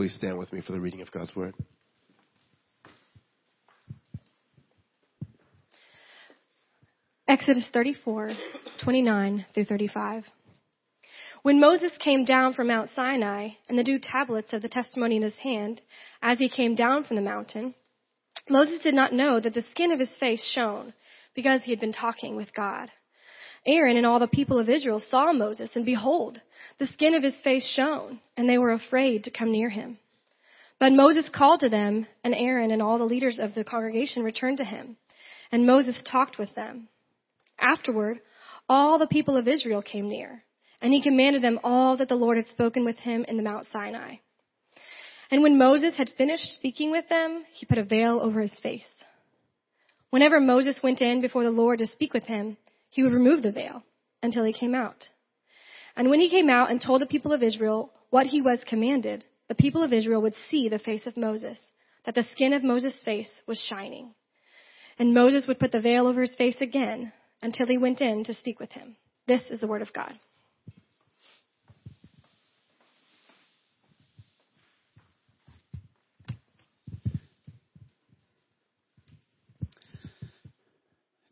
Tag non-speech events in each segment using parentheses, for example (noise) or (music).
Please stand with me for the reading of God's Word. Exodus 34, 29 through 35. When Moses came down from Mount Sinai and the two tablets of the testimony in his hand, as he came down from the mountain, Moses did not know that the skin of his face shone because he had been talking with God. Aaron and all the people of Israel saw Moses, and behold, the skin of his face shone, and they were afraid to come near him. But Moses called to them, and Aaron and all the leaders of the congregation returned to him, and Moses talked with them. Afterward, all the people of Israel came near, and he commanded them all that the Lord had spoken with him in the Mount Sinai. And when Moses had finished speaking with them, he put a veil over his face. Whenever Moses went in before the Lord to speak with him, he would remove the veil until he came out. And when he came out and told the people of Israel what he was commanded, the people of Israel would see the face of Moses, that the skin of Moses' face was shining. And Moses would put the veil over his face again until he went in to speak with him. This is the word of God.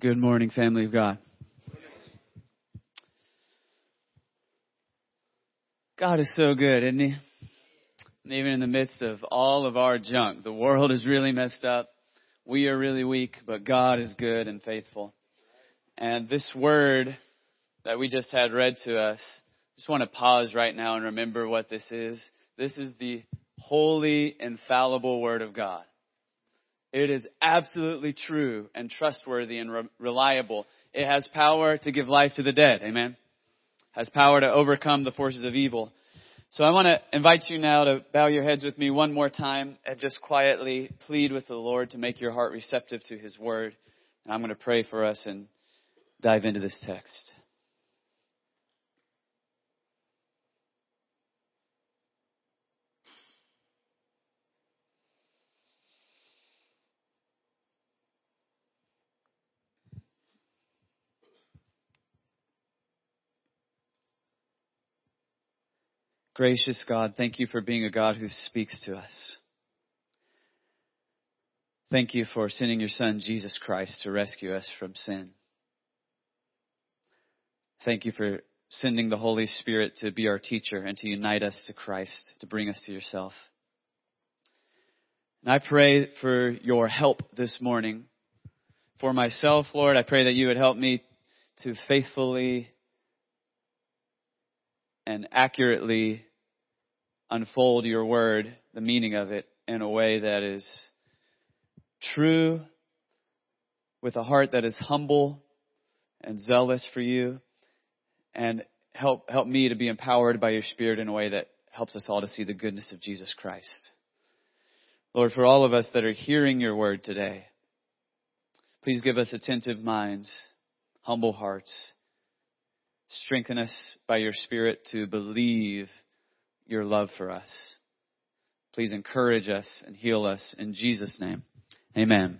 Good morning, family of God. God is so good, isn't He? And even in the midst of all of our junk, the world is really messed up. We are really weak, but God is good and faithful. And this word that we just had read to us, just want to pause right now and remember what this is. This is the holy, infallible word of God. It is absolutely true and trustworthy and re- reliable. It has power to give life to the dead. Amen. Has power to overcome the forces of evil. So I want to invite you now to bow your heads with me one more time and just quietly plead with the Lord to make your heart receptive to His word. And I'm going to pray for us and dive into this text. Gracious God, thank you for being a God who speaks to us. Thank you for sending your Son, Jesus Christ, to rescue us from sin. Thank you for sending the Holy Spirit to be our teacher and to unite us to Christ, to bring us to yourself. And I pray for your help this morning. For myself, Lord, I pray that you would help me to faithfully and accurately unfold your word, the meaning of it, in a way that is true, with a heart that is humble and zealous for you, and help, help me to be empowered by your Spirit in a way that helps us all to see the goodness of Jesus Christ. Lord, for all of us that are hearing your word today, please give us attentive minds, humble hearts. Strengthen us by your Spirit to believe your love for us. Please encourage us and heal us in Jesus' name. Amen.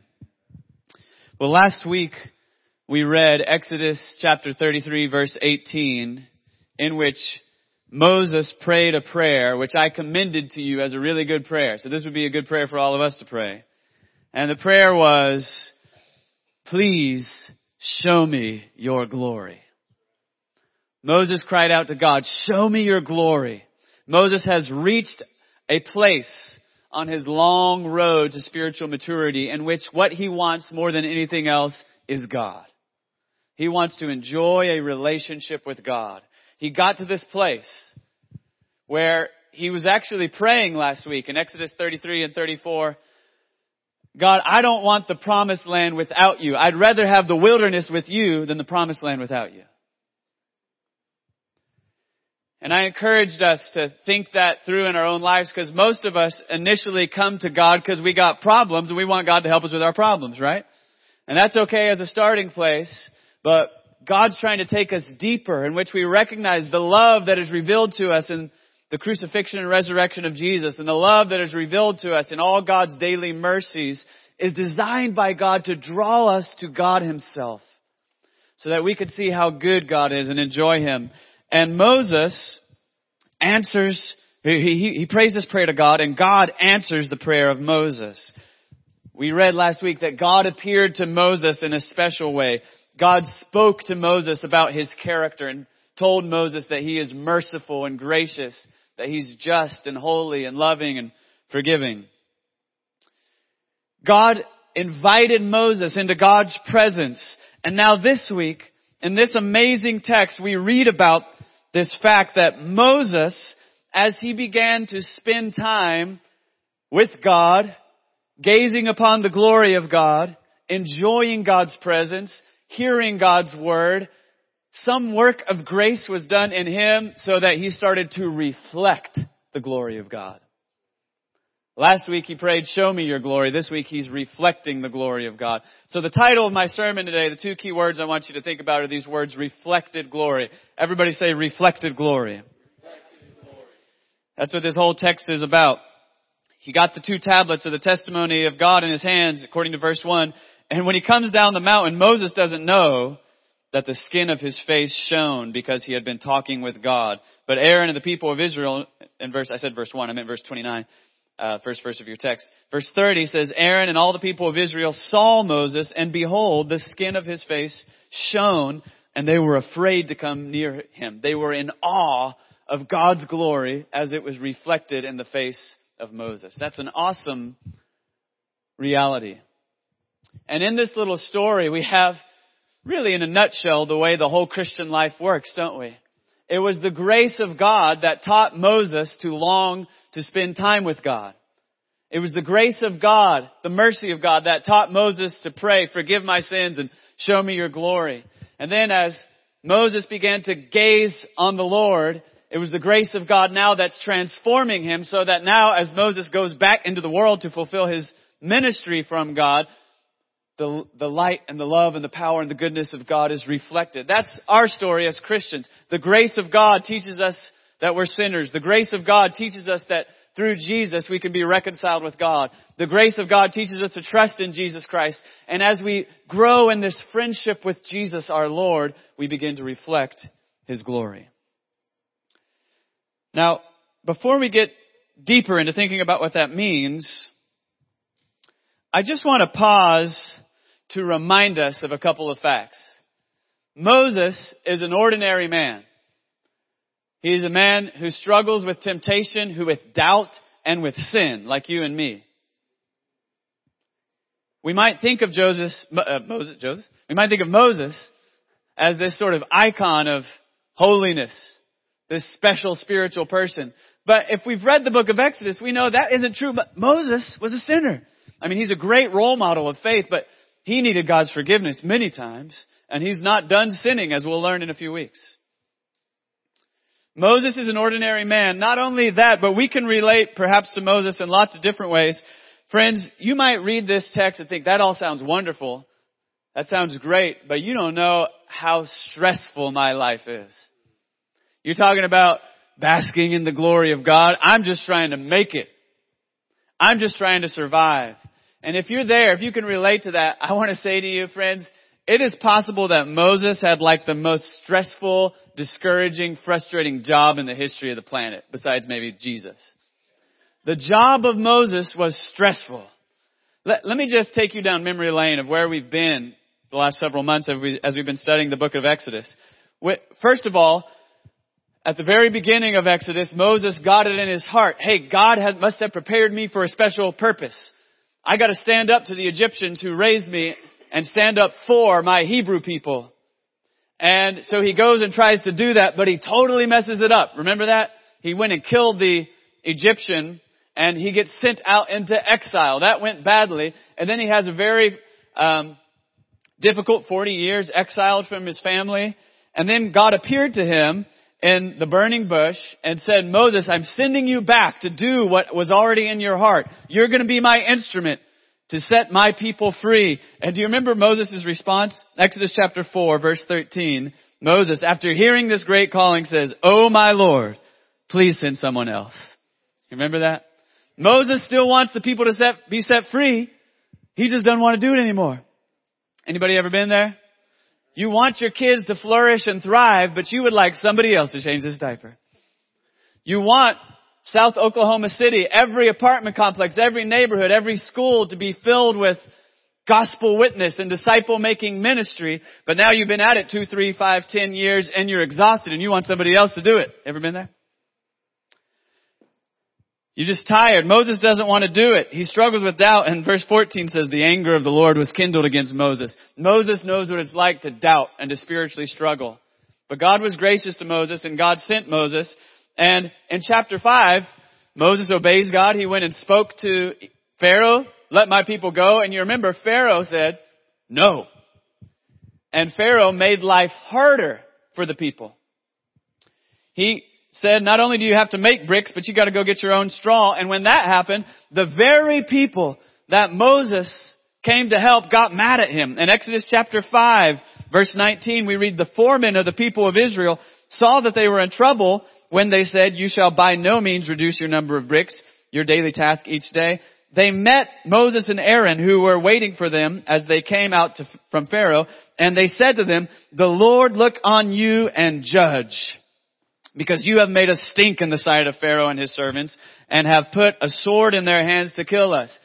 Well, last week we read Exodus chapter 33 verse 18 in which Moses prayed a prayer which I commended to you as a really good prayer. So this would be a good prayer for all of us to pray. And the prayer was, please show me your glory. Moses cried out to God, show me your glory. Moses has reached a place on his long road to spiritual maturity in which what he wants more than anything else is God. He wants to enjoy a relationship with God. He got to this place where he was actually praying last week in Exodus 33 and 34. God, I don't want the promised land without you. I'd rather have the wilderness with you than the promised land without you. And I encouraged us to think that through in our own lives because most of us initially come to God because we got problems and we want God to help us with our problems, right? And that's okay as a starting place, but God's trying to take us deeper in which we recognize the love that is revealed to us in the crucifixion and resurrection of Jesus and the love that is revealed to us in all God's daily mercies is designed by God to draw us to God Himself so that we could see how good God is and enjoy Him. And Moses answers He, he, prays this prayer to God and God answers the prayer of Moses. We read last week that God appeared to Moses in a special way. God spoke to Moses about his character and told Moses that he is merciful and gracious, that he's just and holy and loving and forgiving. God invited Moses into God's presence. And now this week, in this amazing text, we read about this fact that Moses, as he began to spend time with God, gazing upon the glory of God, enjoying God's presence, hearing God's word, some work of grace was done in him so that he started to reflect the glory of God. Last week he prayed, show me your glory. This week he's reflecting the glory of God. So the title of my sermon today, the two key words I want you to think about are these words, reflected glory. Everybody say reflected glory. That's what this whole text is about. He got the two tablets of the testimony of God in his hands, according to verse 1. And when he comes down the mountain, Moses doesn't know that the skin of his face shone because he had been talking with God. But Aaron and the people of Israel, in verse, I said verse 1, I meant verse 29, uh, first verse of your text. Verse 30 says, Aaron and all the people of Israel saw Moses, and behold, the skin of his face shone, and they were afraid to come near him. They were in awe of God's glory as it was reflected in the face of Moses. That's an awesome reality. And in this little story, we have really in a nutshell the way the whole Christian life works, don't we? It was the grace of God that taught Moses to long to spend time with God. It was the grace of God, the mercy of God that taught Moses to pray, forgive my sins and show me your glory. And then as Moses began to gaze on the Lord, it was the grace of God now that's transforming him so that now as Moses goes back into the world to fulfill his ministry from God, the, the light and the love and the power and the goodness of God is reflected. That's our story as Christians. The grace of God teaches us that we're sinners. The grace of God teaches us that through Jesus we can be reconciled with God. The grace of God teaches us to trust in Jesus Christ. And as we grow in this friendship with Jesus our Lord, we begin to reflect His glory. Now, before we get deeper into thinking about what that means, I just want to pause to remind us of a couple of facts. Moses is an ordinary man. He's a man who struggles with temptation, who with doubt and with sin, like you and me. We might think of Joseph, uh, Moses, Joseph, we might think of Moses as this sort of icon of holiness, this special spiritual person. But if we've read the book of Exodus, we know that isn't true. But Moses was a sinner. I mean, he's a great role model of faith, but he needed God's forgiveness many times, and he's not done sinning, as we'll learn in a few weeks. Moses is an ordinary man. Not only that, but we can relate perhaps to Moses in lots of different ways. Friends, you might read this text and think that all sounds wonderful. That sounds great, but you don't know how stressful my life is. You're talking about basking in the glory of God. I'm just trying to make it. I'm just trying to survive. And if you're there, if you can relate to that, I want to say to you, friends, it is possible that Moses had like the most stressful, discouraging, frustrating job in the history of the planet, besides maybe Jesus. The job of Moses was stressful. Let, let me just take you down memory lane of where we've been the last several months as, we, we've been studying the book of Exodus. First of all, at the very beginning of Exodus, Moses got it in his heart. Hey, God has, must have prepared me for a special purpose. I gotta stand up to the Egyptians who raised me and stand up for my Hebrew people. And so he goes and tries to do that, but he totally messes it up. Remember that? He went and killed the Egyptian and he gets sent out into exile. That went badly. And then he has a very um, difficult 40 years exiled from his family. And then God appeared to him in the burning bush and said, Moses, I'm sending you back to do what was already in your heart. You're going to be my instrument to set my people free. And do you remember Moses' response? Exodus chapter 4 verse 13. Moses, after hearing this great calling says, Oh my Lord, please send someone else. You remember that? Moses still wants the people to set, be set free. He just doesn't want to do it anymore. Anybody ever been there? You want your kids to flourish and thrive, but you would like somebody else to change this diaper. You want South Oklahoma City, every apartment complex, every neighborhood, every school to be filled with gospel witness and disciple making ministry, but now you've been at it two, three, five, ten years and you're exhausted and you want somebody else to do it. Ever been there? You're just tired. Moses doesn't want to do it. He struggles with doubt and verse 14 says the anger of the Lord was kindled against Moses. Moses knows what it's like to doubt and to spiritually struggle. But God was gracious to Moses and God sent Moses. And in chapter 5, Moses obeys God. He went and spoke to Pharaoh let my people go. And you remember Pharaoh said, no. And Pharaoh made life harder for the people. He said, not only do you have to make bricks, but you gotta go get your own straw. And when that happened, the very people that Moses came to help got mad at him. In Exodus chapter 5, verse 19, we read the foremen of the people of Israel saw that they were in trouble when they said, you shall by no means reduce your number of bricks, your daily task each day they met Moses and Aaron who were waiting for them as they came out to, from Pharaoh and they said to them, the Lord look on you and judge because you have made a stink in the sight of Pharaoh and his servants and have put a sword in their hands to kill us.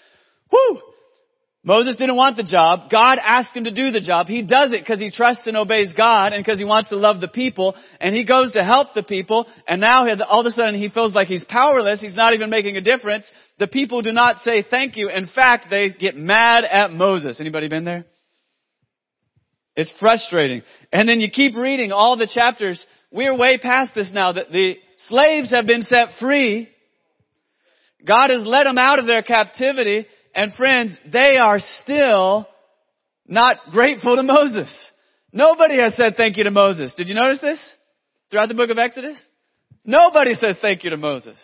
Whew! Moses didn't want the job. God asked him to do the job. He does it because he trusts and obeys God and because he wants to love the people. And he goes to help the people. And now all of a sudden he feels like he's powerless. He's not even making a difference. The people do not say thank you. In fact, they get mad at Moses. Anybody been there? It's frustrating. And then you keep reading all the chapters. We're way past this now that the slaves have been set free. God has let them out of their captivity and friends, they are still not grateful to Moses. Nobody has said thank you to Moses. Did you notice this? Throughout the book of Exodus? Nobody says thank you to Moses.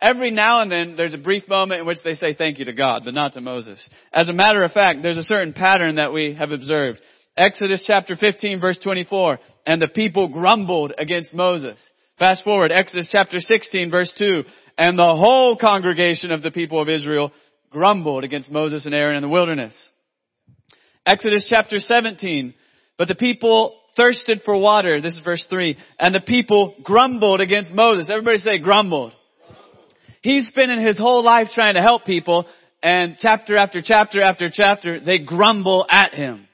Every now and then there's a brief moment in which they say thank you to God, but not to Moses. As a matter of fact, there's a certain pattern that we have observed. Exodus chapter 15 verse 24, and the people grumbled against Moses. Fast forward, Exodus chapter 16 verse 2, and the whole congregation of the people of Israel grumbled against Moses and Aaron in the wilderness. Exodus chapter 17. But the people thirsted for water. This is verse 3. And the people grumbled against Moses. Everybody say grumbled. He's spending his whole life trying to help people and chapter after chapter after chapter, they grumble at him.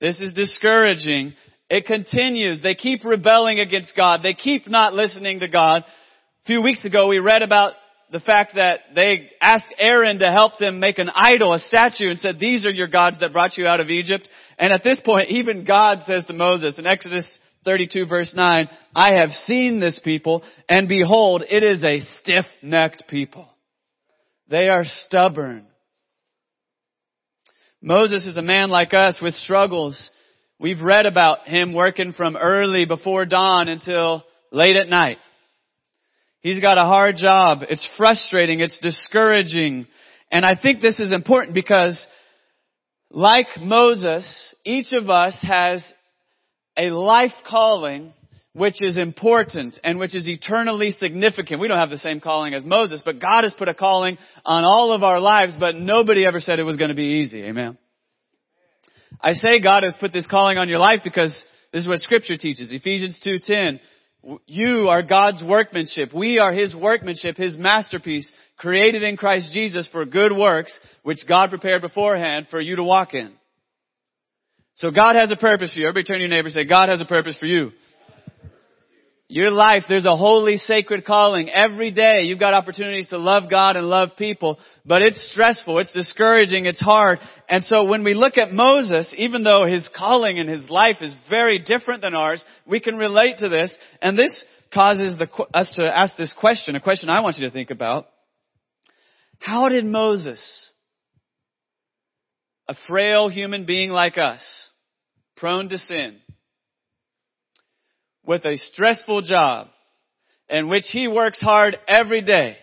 This is discouraging. It continues. They keep rebelling against God. They keep not listening to God. A few weeks ago we read about the fact that they asked Aaron to help them make an idol, a statue, and said, these are your gods that brought you out of Egypt. And at this point, even God says to Moses in Exodus 32 verse 9, I have seen this people, and behold, it is a stiff-necked people. They are stubborn. Moses is a man like us with struggles. We've read about him working from early before dawn until late at night. He's got a hard job. It's frustrating. It's discouraging. And I think this is important because like Moses, each of us has a life calling which is important and which is eternally significant. We don't have the same calling as Moses, but God has put a calling on all of our lives, but nobody ever said it was going to be easy. Amen. I say God has put this calling on your life because this is what scripture teaches. Ephesians 2.10 you are God's workmanship. We are His workmanship, His masterpiece, created in Christ Jesus for good works, which God prepared beforehand for you to walk in. So God has a purpose for you. Everybody turn to your neighbor and say, God has a purpose for you. Your life, there's a holy sacred calling. Every day you've got opportunities to love God and love people, but it's stressful, it's discouraging, it's hard. And so when we look at Moses, even though his calling and his life is very different than ours, we can relate to this. And this causes the, us to ask this question, a question I want you to think about. How did Moses, a frail human being like us, prone to sin, with a stressful job in which he works hard every day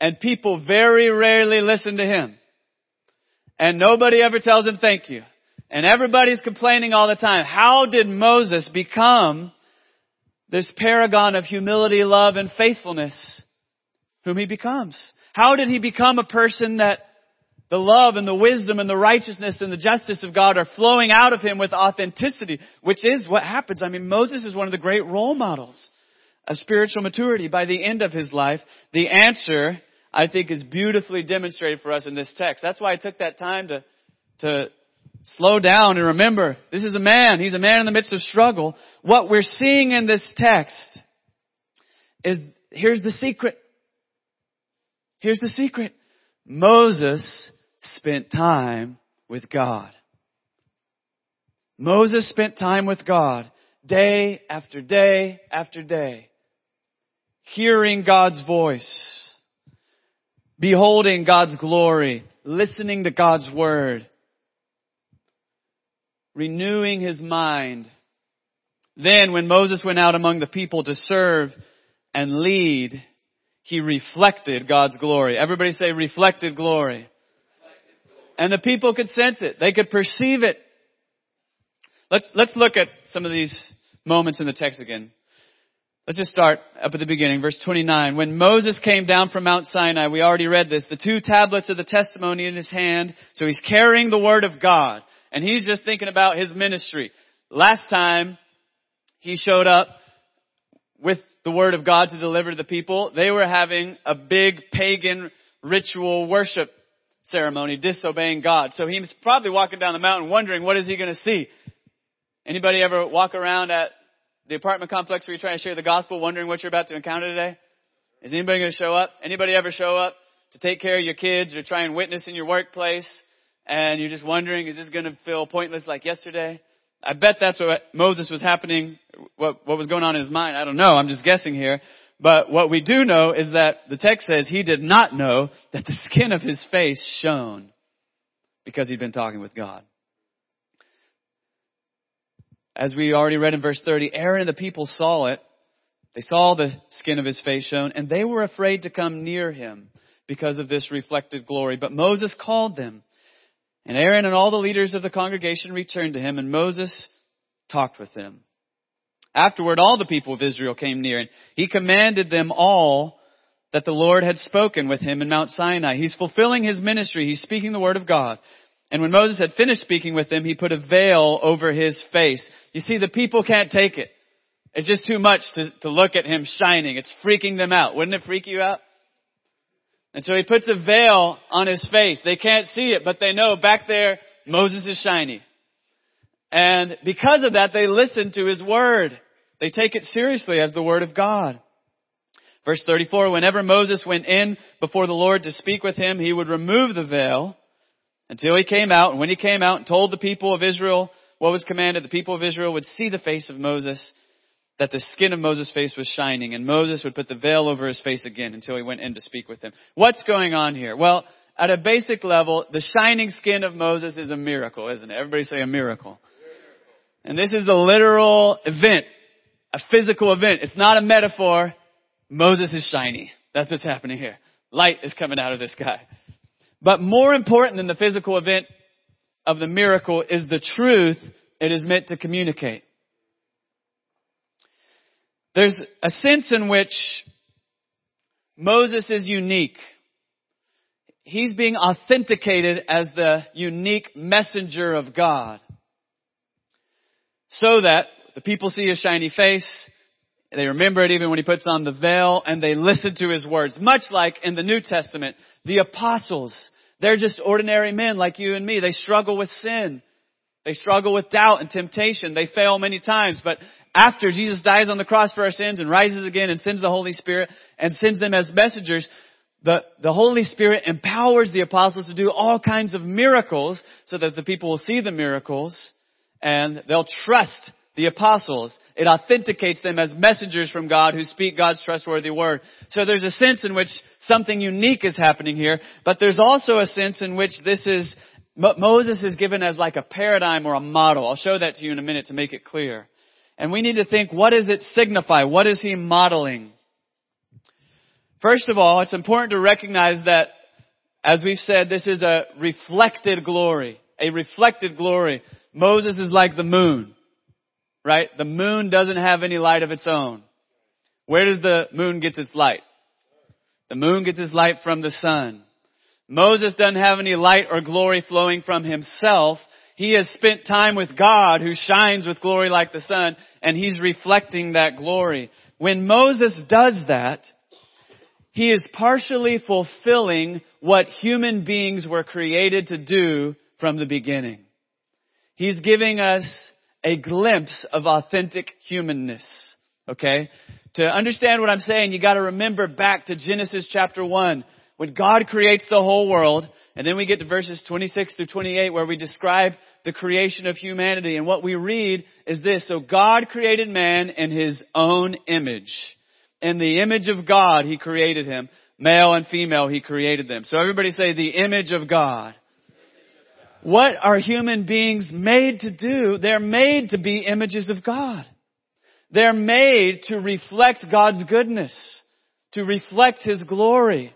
and people very rarely listen to him. And nobody ever tells him thank you. And everybody's complaining all the time. How did Moses become this paragon of humility, love, and faithfulness whom he becomes? How did he become a person that the love and the wisdom and the righteousness and the justice of God are flowing out of him with authenticity, which is what happens. I mean, Moses is one of the great role models of spiritual maturity by the end of his life? The answer, I think, is beautifully demonstrated for us in this text. That's why I took that time to, to slow down and remember, this is a man. He's a man in the midst of struggle. What we're seeing in this text is, here's the secret. Here's the secret. Moses spent time with God. Moses spent time with God day after day after day, hearing God's voice, beholding God's glory, listening to God's word, renewing his mind. Then when Moses went out among the people to serve and lead, he reflected God's glory. Everybody say reflected glory. And the people could sense it. They could perceive it. Let's, let's look at some of these moments in the text again. Let's just start up at the beginning, verse 29. When Moses came down from Mount Sinai, we already read this, the two tablets of the testimony in his hand, so he's carrying the word of God, and he's just thinking about his ministry. Last time he showed up with the word of God to deliver to the people, they were having a big pagan ritual worship ceremony, disobeying God. So he was probably walking down the mountain wondering, what is he going to see? Anybody ever walk around at the apartment complex where you're trying to share the gospel wondering what you're about to encounter today? Is anybody going to show up? Anybody ever show up to take care of your kids or try and witness in your workplace and you're just wondering, is this going to feel pointless like yesterday? I bet that's what Moses was happening, what, what was going on in his mind. I don't know. I'm just guessing here. But what we do know is that the text says he did not know that the skin of his face shone because he'd been talking with God. As we already read in verse 30, Aaron and the people saw it. They saw the skin of his face shone and they were afraid to come near him because of this reflected glory. But Moses called them and Aaron and all the leaders of the congregation returned to him and Moses talked with them. Afterward, all the people of Israel came near and he commanded them all that the Lord had spoken with him in Mount Sinai. He's fulfilling his ministry. He's speaking the word of God. And when Moses had finished speaking with them, he put a veil over his face. You see, the people can't take it. It's just too much to, to look at him shining. It's freaking them out. Wouldn't it freak you out? And so he puts a veil on his face. They can't see it, but they know back there, Moses is shining. And because of that, they listen to his word. They take it seriously as the word of God. Verse 34, whenever Moses went in before the Lord to speak with him, he would remove the veil until he came out. And when he came out and told the people of Israel what was commanded, the people of Israel would see the face of Moses, that the skin of Moses' face was shining. And Moses would put the veil over his face again until he went in to speak with him. What's going on here? Well, at a basic level, the shining skin of Moses is a miracle, isn't it? Everybody say a miracle. And this is a literal event a physical event. It's not a metaphor. Moses is shiny. That's what's happening here. Light is coming out of this guy. But more important than the physical event of the miracle is the truth it is meant to communicate. There's a sense in which Moses is unique. He's being authenticated as the unique messenger of God. So that the people see his shiny face. They remember it even when he puts on the veil and they listen to his words. Much like in the New Testament, the apostles, they're just ordinary men like you and me. They struggle with sin. They struggle with doubt and temptation. They fail many times, but after Jesus dies on the cross for our sins and rises again and sends the Holy Spirit and sends them as messengers, the, the Holy Spirit empowers the apostles to do all kinds of miracles so that the people will see the miracles and they'll trust the apostles. It authenticates them as messengers from God who speak God's trustworthy word. So there's a sense in which something unique is happening here, but there's also a sense in which this is, Moses is given as like a paradigm or a model. I'll show that to you in a minute to make it clear. And we need to think, what does it signify? What is he modeling? First of all, it's important to recognize that, as we've said, this is a reflected glory. A reflected glory. Moses is like the moon right? The moon doesn't have any light of its own. Where does the moon get its light? The moon gets its light from the sun. Moses doesn't have any light or glory flowing from himself. He has spent time with God who shines with glory like the sun and he's reflecting that glory. When Moses does that, he is partially fulfilling what human beings were created to do from the beginning. He's giving us a glimpse of authentic humanness. Okay? To understand what I'm saying, you gotta remember back to Genesis chapter 1, when God creates the whole world, and then we get to verses 26 through 28 where we describe the creation of humanity. And what we read is this, so God created man in his own image. In the image of God, He created him. Male and female, He created them. So everybody say the image of God. What are human beings made to do? They're made to be images of God. They're made to reflect God's goodness, to reflect His glory.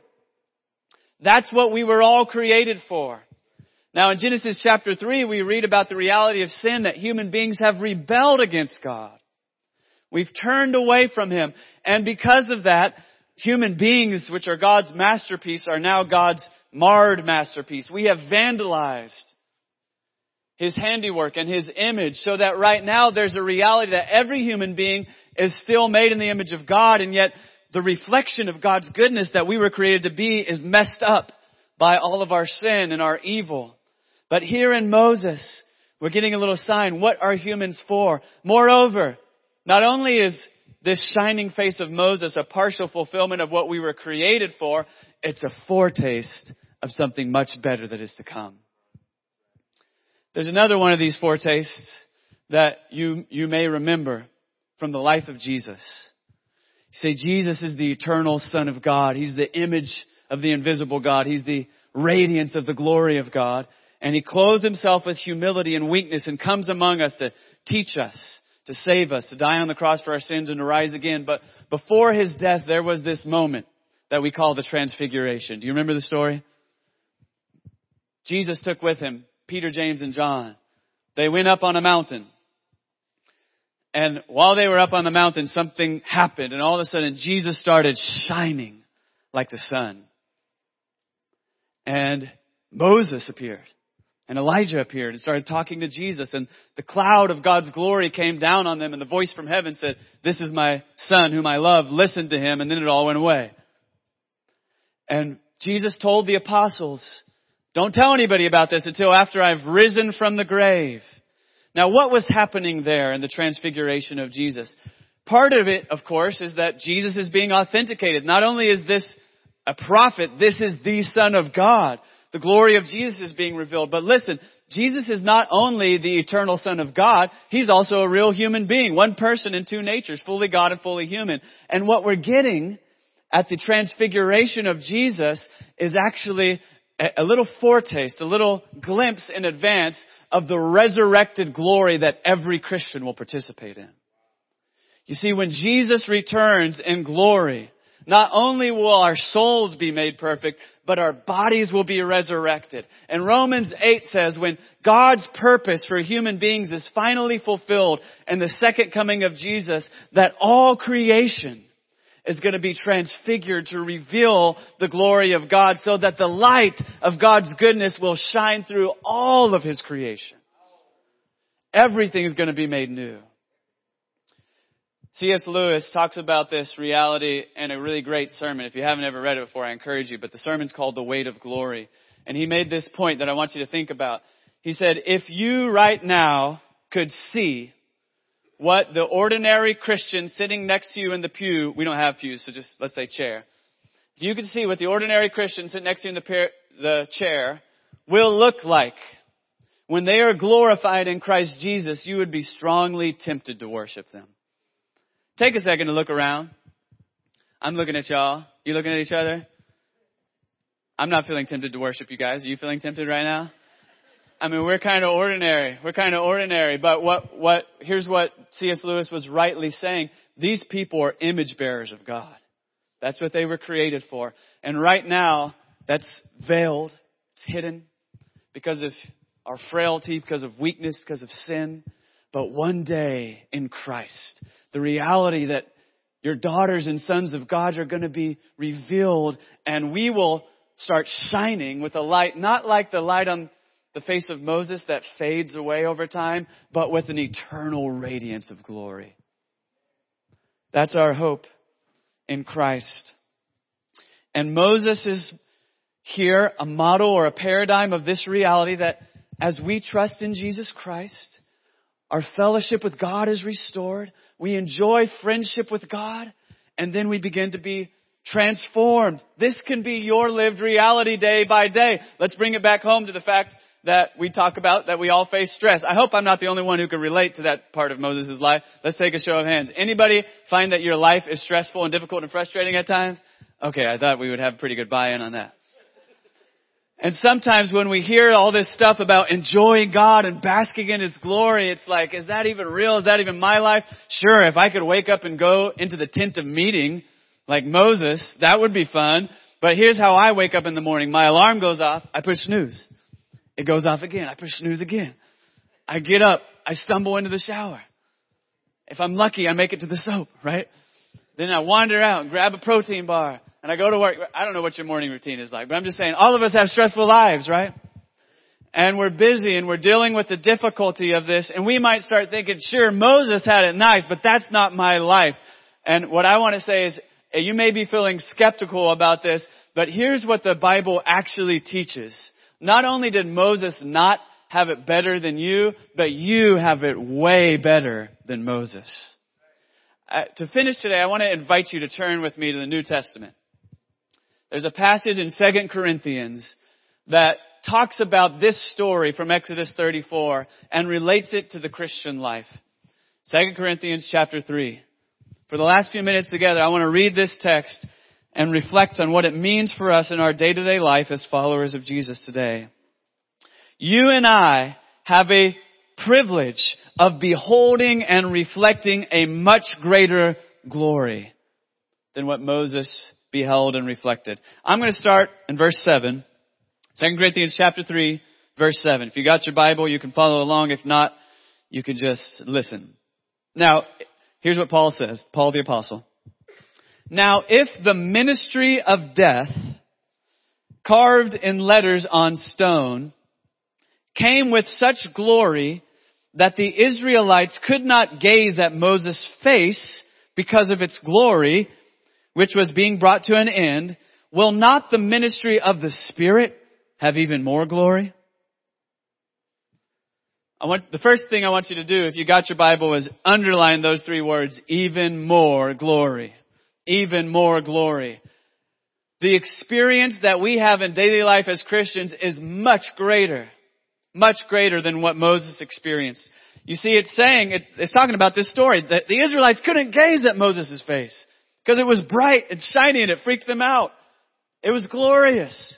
That's what we were all created for. Now in Genesis chapter 3, we read about the reality of sin that human beings have rebelled against God. We've turned away from Him. And because of that, human beings, which are God's masterpiece, are now God's marred masterpiece. We have vandalized His handiwork and His image so that right now there's a reality that every human being is still made in the image of God and yet the reflection of God's goodness that we were created to be is messed up by all of our sin and our evil. But here in Moses, we're getting a little sign. What are humans for? Moreover, not only is this shining face of Moses a partial fulfillment of what we were created for, it's a foretaste of something much better that is to come. There's another one of these foretastes that you, you may remember from the life of Jesus. You say Jesus is the eternal Son of God. He's the image of the invisible God. He's the radiance of the glory of God. And He clothes Himself with humility and weakness and comes among us to teach us to save us, to die on the cross for our sins and to rise again. But before his death, there was this moment that we call the transfiguration. Do you remember the story? Jesus took with him Peter, James, and John. They went up on a mountain. And while they were up on the mountain, something happened and all of a sudden Jesus started shining like the sun. And Moses appeared. And Elijah appeared and started talking to Jesus and the cloud of God's glory came down on them and the voice from heaven said, this is my son whom I love, listen to him. And then it all went away. And Jesus told the apostles, don't tell anybody about this until after I've risen from the grave. Now what was happening there in the transfiguration of Jesus? Part of it, of course, is that Jesus is being authenticated. Not only is this a prophet, this is the Son of God the glory of Jesus is being revealed. But listen, Jesus is not only the eternal Son of God, He's also a real human being. One person in two natures, fully God and fully human. And what we're getting at the transfiguration of Jesus is actually a little foretaste, a little glimpse in advance of the resurrected glory that every Christian will participate in. You see, when Jesus returns in glory, not only will our souls be made perfect, but our bodies will be resurrected. And Romans 8 says when God's purpose for human beings is finally fulfilled in the second coming of Jesus, that all creation is going to be transfigured to reveal the glory of God so that the light of God's goodness will shine through all of His creation. Everything is going to be made new. C.S. Lewis talks about this reality in a really great sermon. If you haven't ever read it before, I encourage you. But the sermon's called The Weight of Glory. And he made this point that I want you to think about. He said, if you right now could see what the ordinary Christian sitting next to you in the pew, we don't have pews, so just let's say chair. If you could see what the ordinary Christian sitting next to you in the, pair, the chair will look like when they are glorified in Christ Jesus, you would be strongly tempted to worship them. Take a second to look around. I'm looking at y'all. You looking at each other? I'm not feeling tempted to worship you guys. Are you feeling tempted right now? I mean, we're kind of ordinary. We're kind of ordinary. But what, what, here's what C.S. Lewis was rightly saying. These people are image bearers of God. That's what they were created for. And right now, that's veiled. It's hidden because of our frailty, because of weakness, because of sin. But one day in Christ, the reality that your daughters and sons of God are going to be revealed and we will start shining with a light, not like the light on the face of Moses that fades away over time, but with an eternal radiance of glory. That's our hope in Christ. And Moses is here a model or a paradigm of this reality that as we trust in Jesus Christ, our fellowship with God is restored. We enjoy friendship with God and then we begin to be transformed. This can be your lived reality day by day. Let's bring it back home to the fact that we talk about that we all face stress. I hope I'm not the only one who can relate to that part of Moses' life. Let's take a show of hands. Anybody find that your life is stressful and difficult and frustrating at times? Okay, I thought we would have pretty good buy-in on that. And sometimes when we hear all this stuff about enjoying God and basking in His glory, it's like, is that even real? Is that even my life? Sure, if I could wake up and go into the tent of meeting like Moses, that would be fun. But here's how I wake up in the morning. My alarm goes off, I push snooze. It goes off again, I push snooze again. I get up, I stumble into the shower. If I'm lucky, I make it to the soap, right? Then I wander out and grab a protein bar and I go to work. I don't know what your morning routine is like, but I'm just saying all of us have stressful lives, right? And we're busy and we're dealing with the difficulty of this and we might start thinking, sure, Moses had it nice, but that's not my life. And what I want to say is, you may be feeling skeptical about this, but here's what the Bible actually teaches. Not only did Moses not have it better than you, but you have it way better than Moses. Uh, to finish today, I want to invite you to turn with me to the New Testament. There's a passage in 2 Corinthians that talks about this story from Exodus 34 and relates it to the Christian life. 2 Corinthians chapter 3. For the last few minutes together, I want to read this text and reflect on what it means for us in our day-to-day life as followers of Jesus today. You and I have a privilege of beholding and reflecting a much greater glory than what Moses beheld and reflected. I'm going to start in verse 7. 2 Corinthians chapter 3, verse 7. If you got your Bible, you can follow along. If not, you can just listen. Now, here's what Paul says. Paul the apostle. Now, if the ministry of death, carved in letters on stone, came with such glory that the Israelites could not gaze at Moses' face because of its glory, which was being brought to an end, will not the ministry of the Spirit have even more glory? I want, the first thing I want you to do, if you got your Bible, is underline those three words, even more glory. Even more glory. The experience that we have in daily life as Christians is much greater. Much greater than what Moses experienced. You see, it's saying, it's talking about this story, that the Israelites couldn't gaze at Moses' face. Because it was bright and shiny and it freaked them out. It was glorious.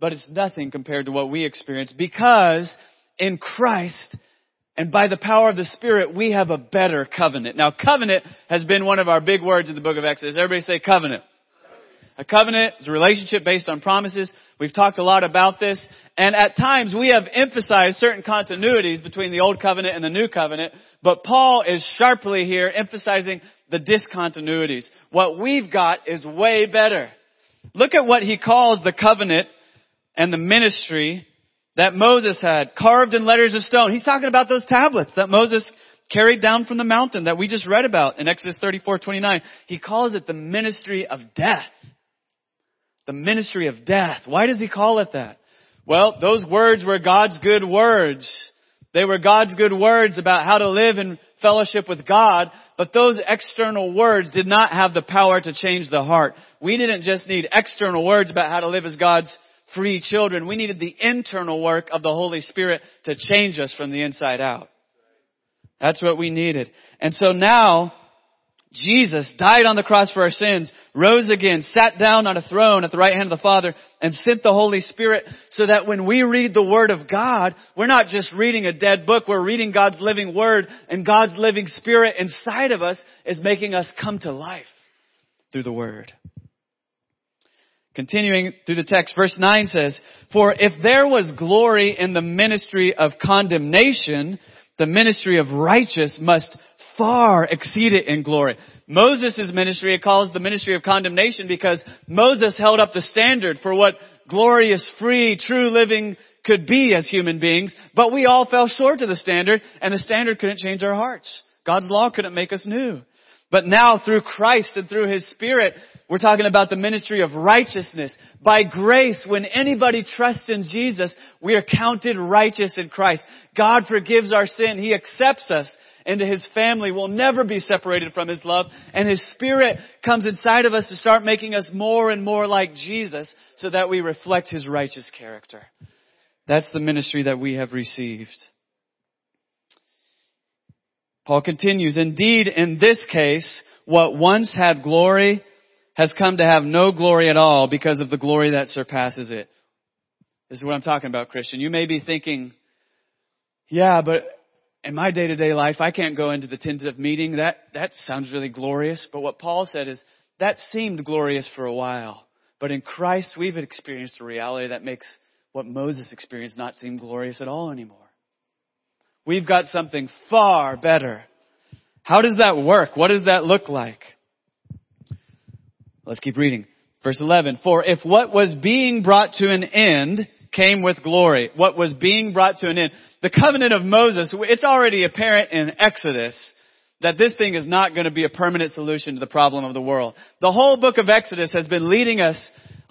But it's nothing compared to what we experience because in Christ and by the power of the Spirit, we have a better covenant. Now, covenant has been one of our big words in the book of Exodus. Everybody say covenant. A covenant is a relationship based on promises. We've talked a lot about this. And at times we have emphasized certain continuities between the old covenant and the new covenant. But Paul is sharply here emphasizing the discontinuities. What we've got is way better. Look at what he calls the covenant and the ministry that Moses had carved in letters of stone. He's talking about those tablets that Moses carried down from the mountain that we just read about in Exodus 34, 29. He calls it the ministry of death. The ministry of death. Why does he call it that? Well, those words were God's good words. They were God's good words about how to live in fellowship with God, but those external words did not have the power to change the heart. We didn't just need external words about how to live as God's free children. We needed the internal work of the Holy Spirit to change us from the inside out. That's what we needed. And so now, Jesus died on the cross for our sins, rose again, sat down on a throne at the right hand of the Father, and sent the Holy Spirit so that when we read the Word of God, we're not just reading a dead book, we're reading God's living Word, and God's living Spirit inside of us is making us come to life through the Word. Continuing through the text, verse 9 says, For if there was glory in the ministry of condemnation, the ministry of righteous must far exceed it in glory. Moses' ministry, it calls the ministry of condemnation because Moses held up the standard for what glorious, free, true living could be as human beings, but we all fell short of the standard and the standard couldn't change our hearts. God's law couldn't make us new. But now through Christ and through His Spirit, we're talking about the ministry of righteousness. By grace, when anybody trusts in Jesus, we are counted righteous in Christ. God forgives our sin. He accepts us into His family. We'll never be separated from His love. And His Spirit comes inside of us to start making us more and more like Jesus so that we reflect His righteous character. That's the ministry that we have received. Paul continues, indeed, in this case, what once had glory has come to have no glory at all because of the glory that surpasses it. This is what I'm talking about, Christian. You may be thinking, yeah, but in my day to day life, I can't go into the tent of meeting. That, that sounds really glorious. But what Paul said is, that seemed glorious for a while. But in Christ, we've experienced a reality that makes what Moses experienced not seem glorious at all anymore. We've got something far better. How does that work? What does that look like? Let's keep reading. Verse 11. For if what was being brought to an end came with glory, what was being brought to an end, the covenant of Moses, it's already apparent in Exodus that this thing is not going to be a permanent solution to the problem of the world. The whole book of Exodus has been leading us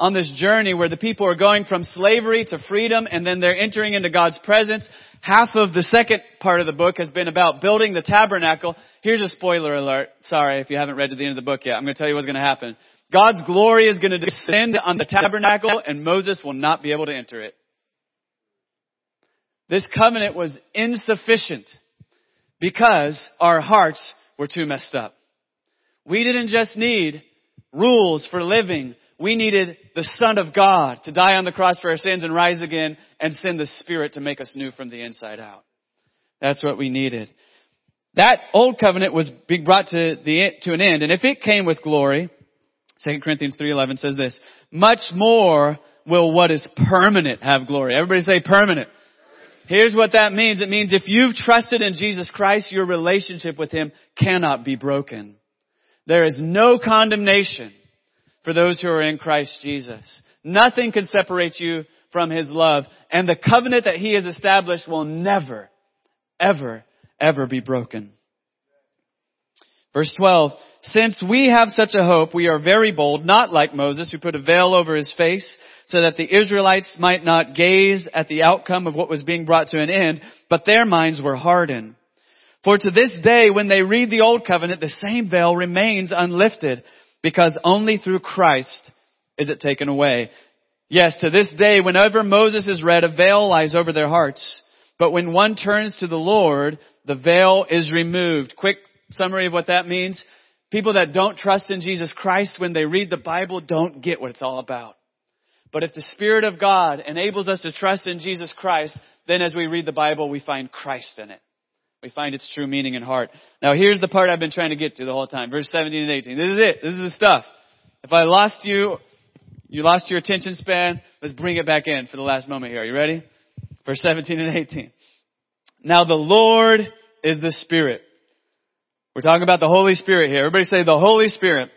on this journey where the people are going from slavery to freedom and then they're entering into God's presence. Half of the second part of the book has been about building the tabernacle. Here's a spoiler alert. Sorry if you haven't read to the end of the book yet. I'm going to tell you what's going to happen. God's glory is going to descend on the tabernacle and Moses will not be able to enter it. This covenant was insufficient because our hearts were too messed up. We didn't just need rules for living. We needed the Son of God to die on the cross for our sins and rise again and send the Spirit to make us new from the inside out. That's what we needed. That old covenant was being brought to the, to an end. And if it came with glory, 2 Corinthians 3.11 says this, much more will what is permanent have glory. Everybody say permanent. Here's what that means. It means if you've trusted in Jesus Christ, your relationship with Him cannot be broken. There is no condemnation for those who are in Christ Jesus. Nothing can separate you from His love. And the covenant that He has established will never, ever, ever be broken. Verse 12, since we have such a hope, we are very bold, not like Moses who put a veil over his face so that the Israelites might not gaze at the outcome of what was being brought to an end, but their minds were hardened. For to this day, when they read the Old Covenant, the same veil remains unlifted, because only through Christ is it taken away. Yes, to this day, whenever Moses is read, a veil lies over their hearts. But when one turns to the Lord, the veil is removed. Quick summary of what that means. People that don't trust in Jesus Christ when they read the Bible don't get what it's all about. But if the Spirit of God enables us to trust in Jesus Christ, then as we read the Bible, we find Christ in it. We find its true meaning and heart. Now here's the part I've been trying to get to the whole time. Verse 17 and 18. This is it. This is the stuff. If I lost you, you lost your attention span, let's bring it back in for the last moment here. Are you ready? Verse 17 and 18. Now the Lord is the Spirit. We're talking about the Holy Spirit here. Everybody say the Holy Spirit.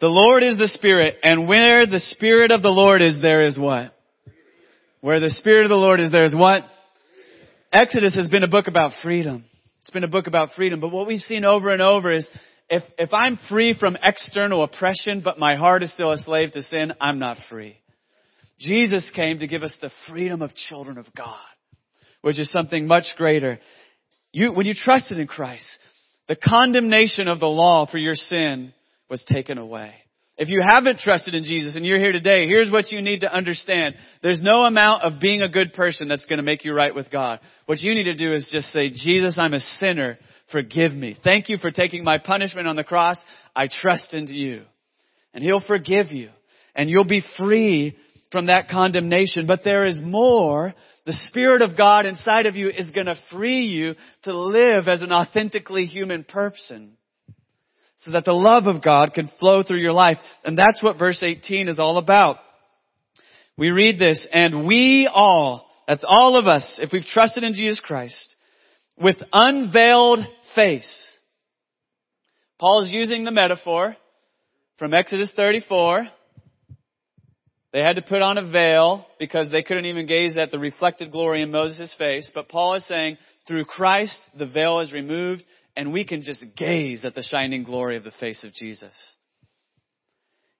The Lord is the Spirit, and where the Spirit of the Lord is, there is what? Where the Spirit of the Lord is, there is what? Exodus has been a book about freedom. It's been a book about freedom, but what we've seen over and over is if, if I'm free from external oppression, but my heart is still a slave to sin, I'm not free. Jesus came to give us the freedom of children of God, which is something much greater. You, when you trusted in Christ, the condemnation of the law for your sin was taken away. If you haven't trusted in Jesus and you're here today, here's what you need to understand. There's no amount of being a good person that's going to make you right with God. What you need to do is just say, Jesus, I'm a sinner. Forgive me. Thank you for taking my punishment on the cross. I trust into you. And He'll forgive you. And you'll be free from that condemnation. But there is more. The Spirit of God inside of you is going to free you to live as an authentically human person so that the love of God can flow through your life. And that's what verse 18 is all about. We read this, and we all, that's all of us, if we've trusted in Jesus Christ, with unveiled face. Paul is using the metaphor from Exodus 34 They had to put on a veil because they couldn't even gaze at the reflected glory in Moses' face. But Paul is saying, through Christ, the veil is removed and we can just gaze at the shining glory of the face of Jesus.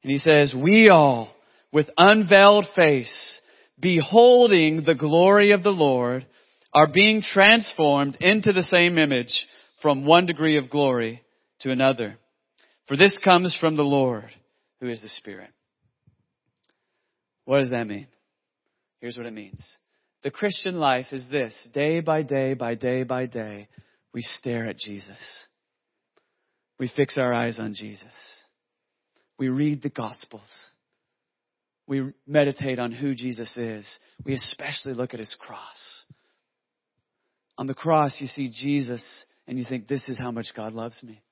And he says, we all, with unveiled face, beholding the glory of the Lord, are being transformed into the same image from one degree of glory to another. For this comes from the Lord, who is the Spirit. What does that mean? Here's what it means. The Christian life is this. Day by day by day by day, we stare at Jesus. We fix our eyes on Jesus. We read the Gospels. We meditate on who Jesus is. We especially look at his cross. On the cross, you see Jesus and you think, this is how much God loves me.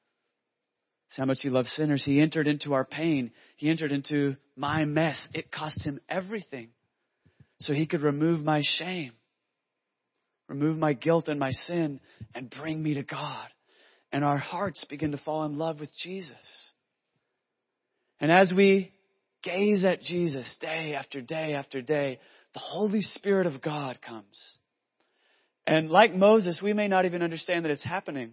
Is how much he loves sinners. He entered into our pain. He entered into my mess. It cost him everything so he could remove my shame, remove my guilt and my sin, and bring me to God. And our hearts begin to fall in love with Jesus. And as we gaze at Jesus day after day after day, the Holy Spirit of God comes. And like Moses, we may not even understand that it's happening,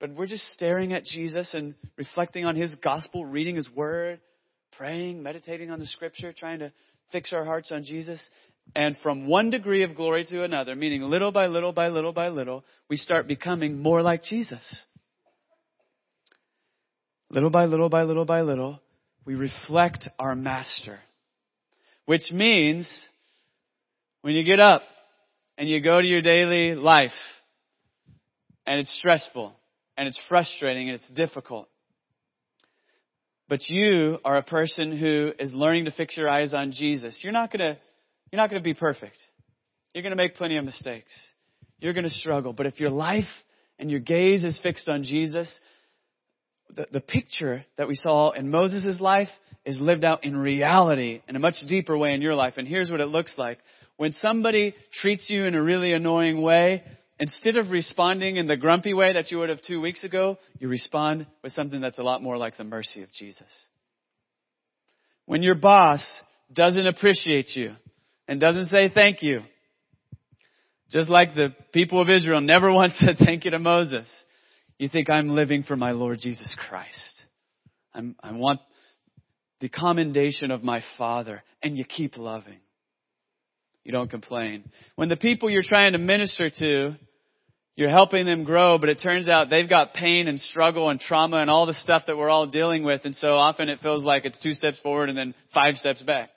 but we're just staring at Jesus and reflecting on His gospel, reading His word, praying, meditating on the scripture, trying to fix our hearts on Jesus. And from one degree of glory to another, meaning little by little by little by little, we start becoming more like Jesus. Little by little by little by little, we reflect our master. Which means when you get up and you go to your daily life and it's stressful and it's frustrating and it's difficult. But you are a person who is learning to fix your eyes on Jesus. You're not gonna, you're not gonna be perfect. You're gonna make plenty of mistakes. You're gonna struggle. But if your life and your gaze is fixed on Jesus, the, the picture that we saw in Moses' life is lived out in reality in a much deeper way in your life. And here's what it looks like. When somebody treats you in a really annoying way, instead of responding in the grumpy way that you would have two weeks ago, you respond with something that's a lot more like the mercy of Jesus. When your boss doesn't appreciate you and doesn't say thank you, just like the people of Israel never (laughs) once said thank you to Moses, you think I'm living for my Lord Jesus Christ. I'm, I want the commendation of my Father, and you keep loving. You don't complain. When the people you're trying to minister to, you're helping them grow, but it turns out they've got pain and struggle and trauma and all the stuff that we're all dealing with, and so often it feels like it's two steps forward and then five steps back.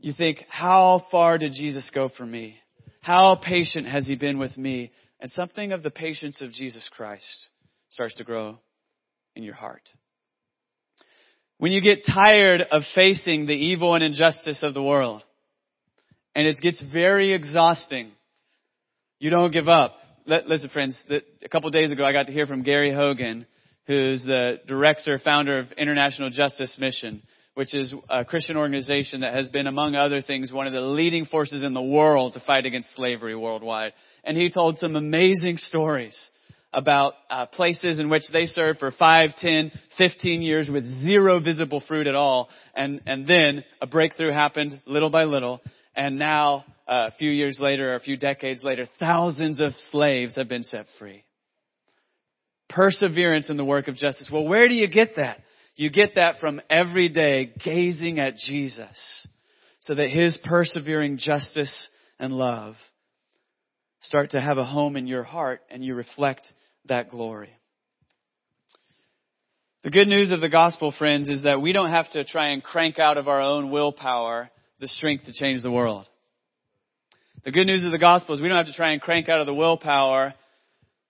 You think, how far did Jesus go for me? How patient has he been with me? And something of the patience of Jesus Christ starts to grow in your heart. When you get tired of facing the evil and injustice of the world, and it gets very exhausting, you don't give up. Listen, friends, a couple days ago I got to hear from Gary Haugen, who's the director, founder of International Justice Mission, which is a Christian organization that has been, among other things, one of the leading forces in the world to fight against slavery worldwide. And he told some amazing stories about uh, places in which they served for 5, 10, 15 years with zero visible fruit at all. And, and then a breakthrough happened little by little. And now, uh, a few years later, or a few decades later, thousands of slaves have been set free. Perseverance in the work of justice. Well, where do you get that? You get that from every day gazing at Jesus so that his persevering justice and love start to have a home in your heart and you reflect that glory. The good news of the gospel, friends, is that we don't have to try and crank out of our own willpower the strength to change the world. The good news of the gospel is we don't have to try and crank out of the willpower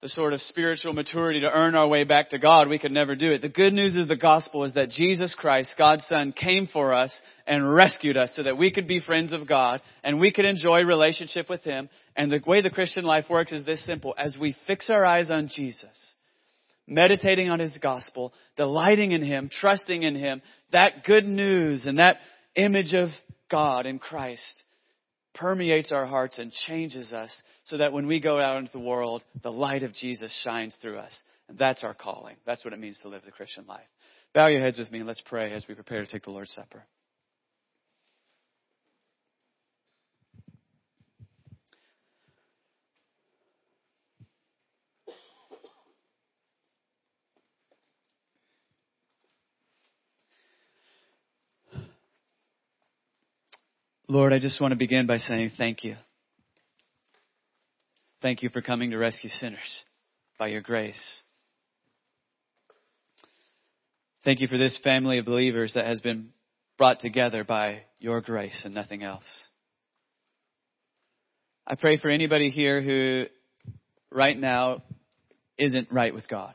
the sort of spiritual maturity to earn our way back to God. We could never do it. The good news of the gospel is that Jesus Christ, God's Son, came for us and rescued us so that we could be friends of God and we could enjoy relationship with Him. And the way the Christian life works is this simple. As we fix our eyes on Jesus, meditating on His gospel, delighting in Him, trusting in Him, that good news and that image of God in Christ permeates our hearts and changes us so that when we go out into the world, the light of Jesus shines through us. And that's our calling. That's what it means to live the Christian life. Bow your heads with me and let's pray as we prepare to take the Lord's Supper. Lord, I just want to begin by saying thank you. Thank you for coming to rescue sinners by your grace. Thank you for this family of believers that has been brought together by your grace and nothing else. I pray for anybody here who right now isn't right with God.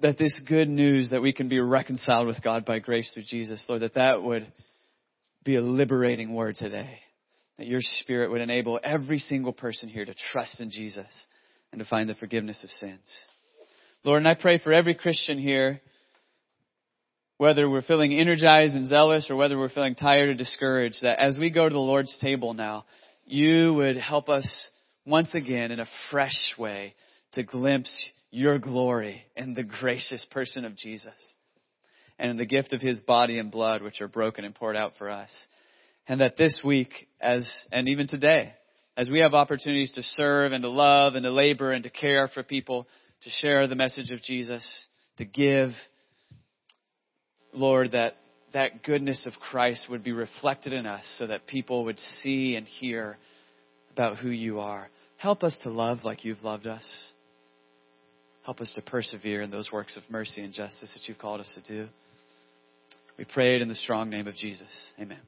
That this good news that we can be reconciled with God by grace through Jesus, Lord, that that would be a liberating word today. That your spirit would enable every single person here to trust in Jesus and to find the forgiveness of sins. Lord, and I pray for every Christian here, whether we're feeling energized and zealous or whether we're feeling tired or discouraged, that as we go to the Lord's table now, you would help us once again in a fresh way to glimpse your glory and the gracious person of Jesus and in the gift of his body and blood, which are broken and poured out for us. And that this week, as, and even today, as we have opportunities to serve and to love and to labor and to care for people, to share the message of Jesus, to give, Lord, that that goodness of Christ would be reflected in us so that people would see and hear about who you are. Help us to love like you've loved us. Help us to persevere in those works of mercy and justice that you've called us to do. We pray it in the strong name of Jesus. Amen.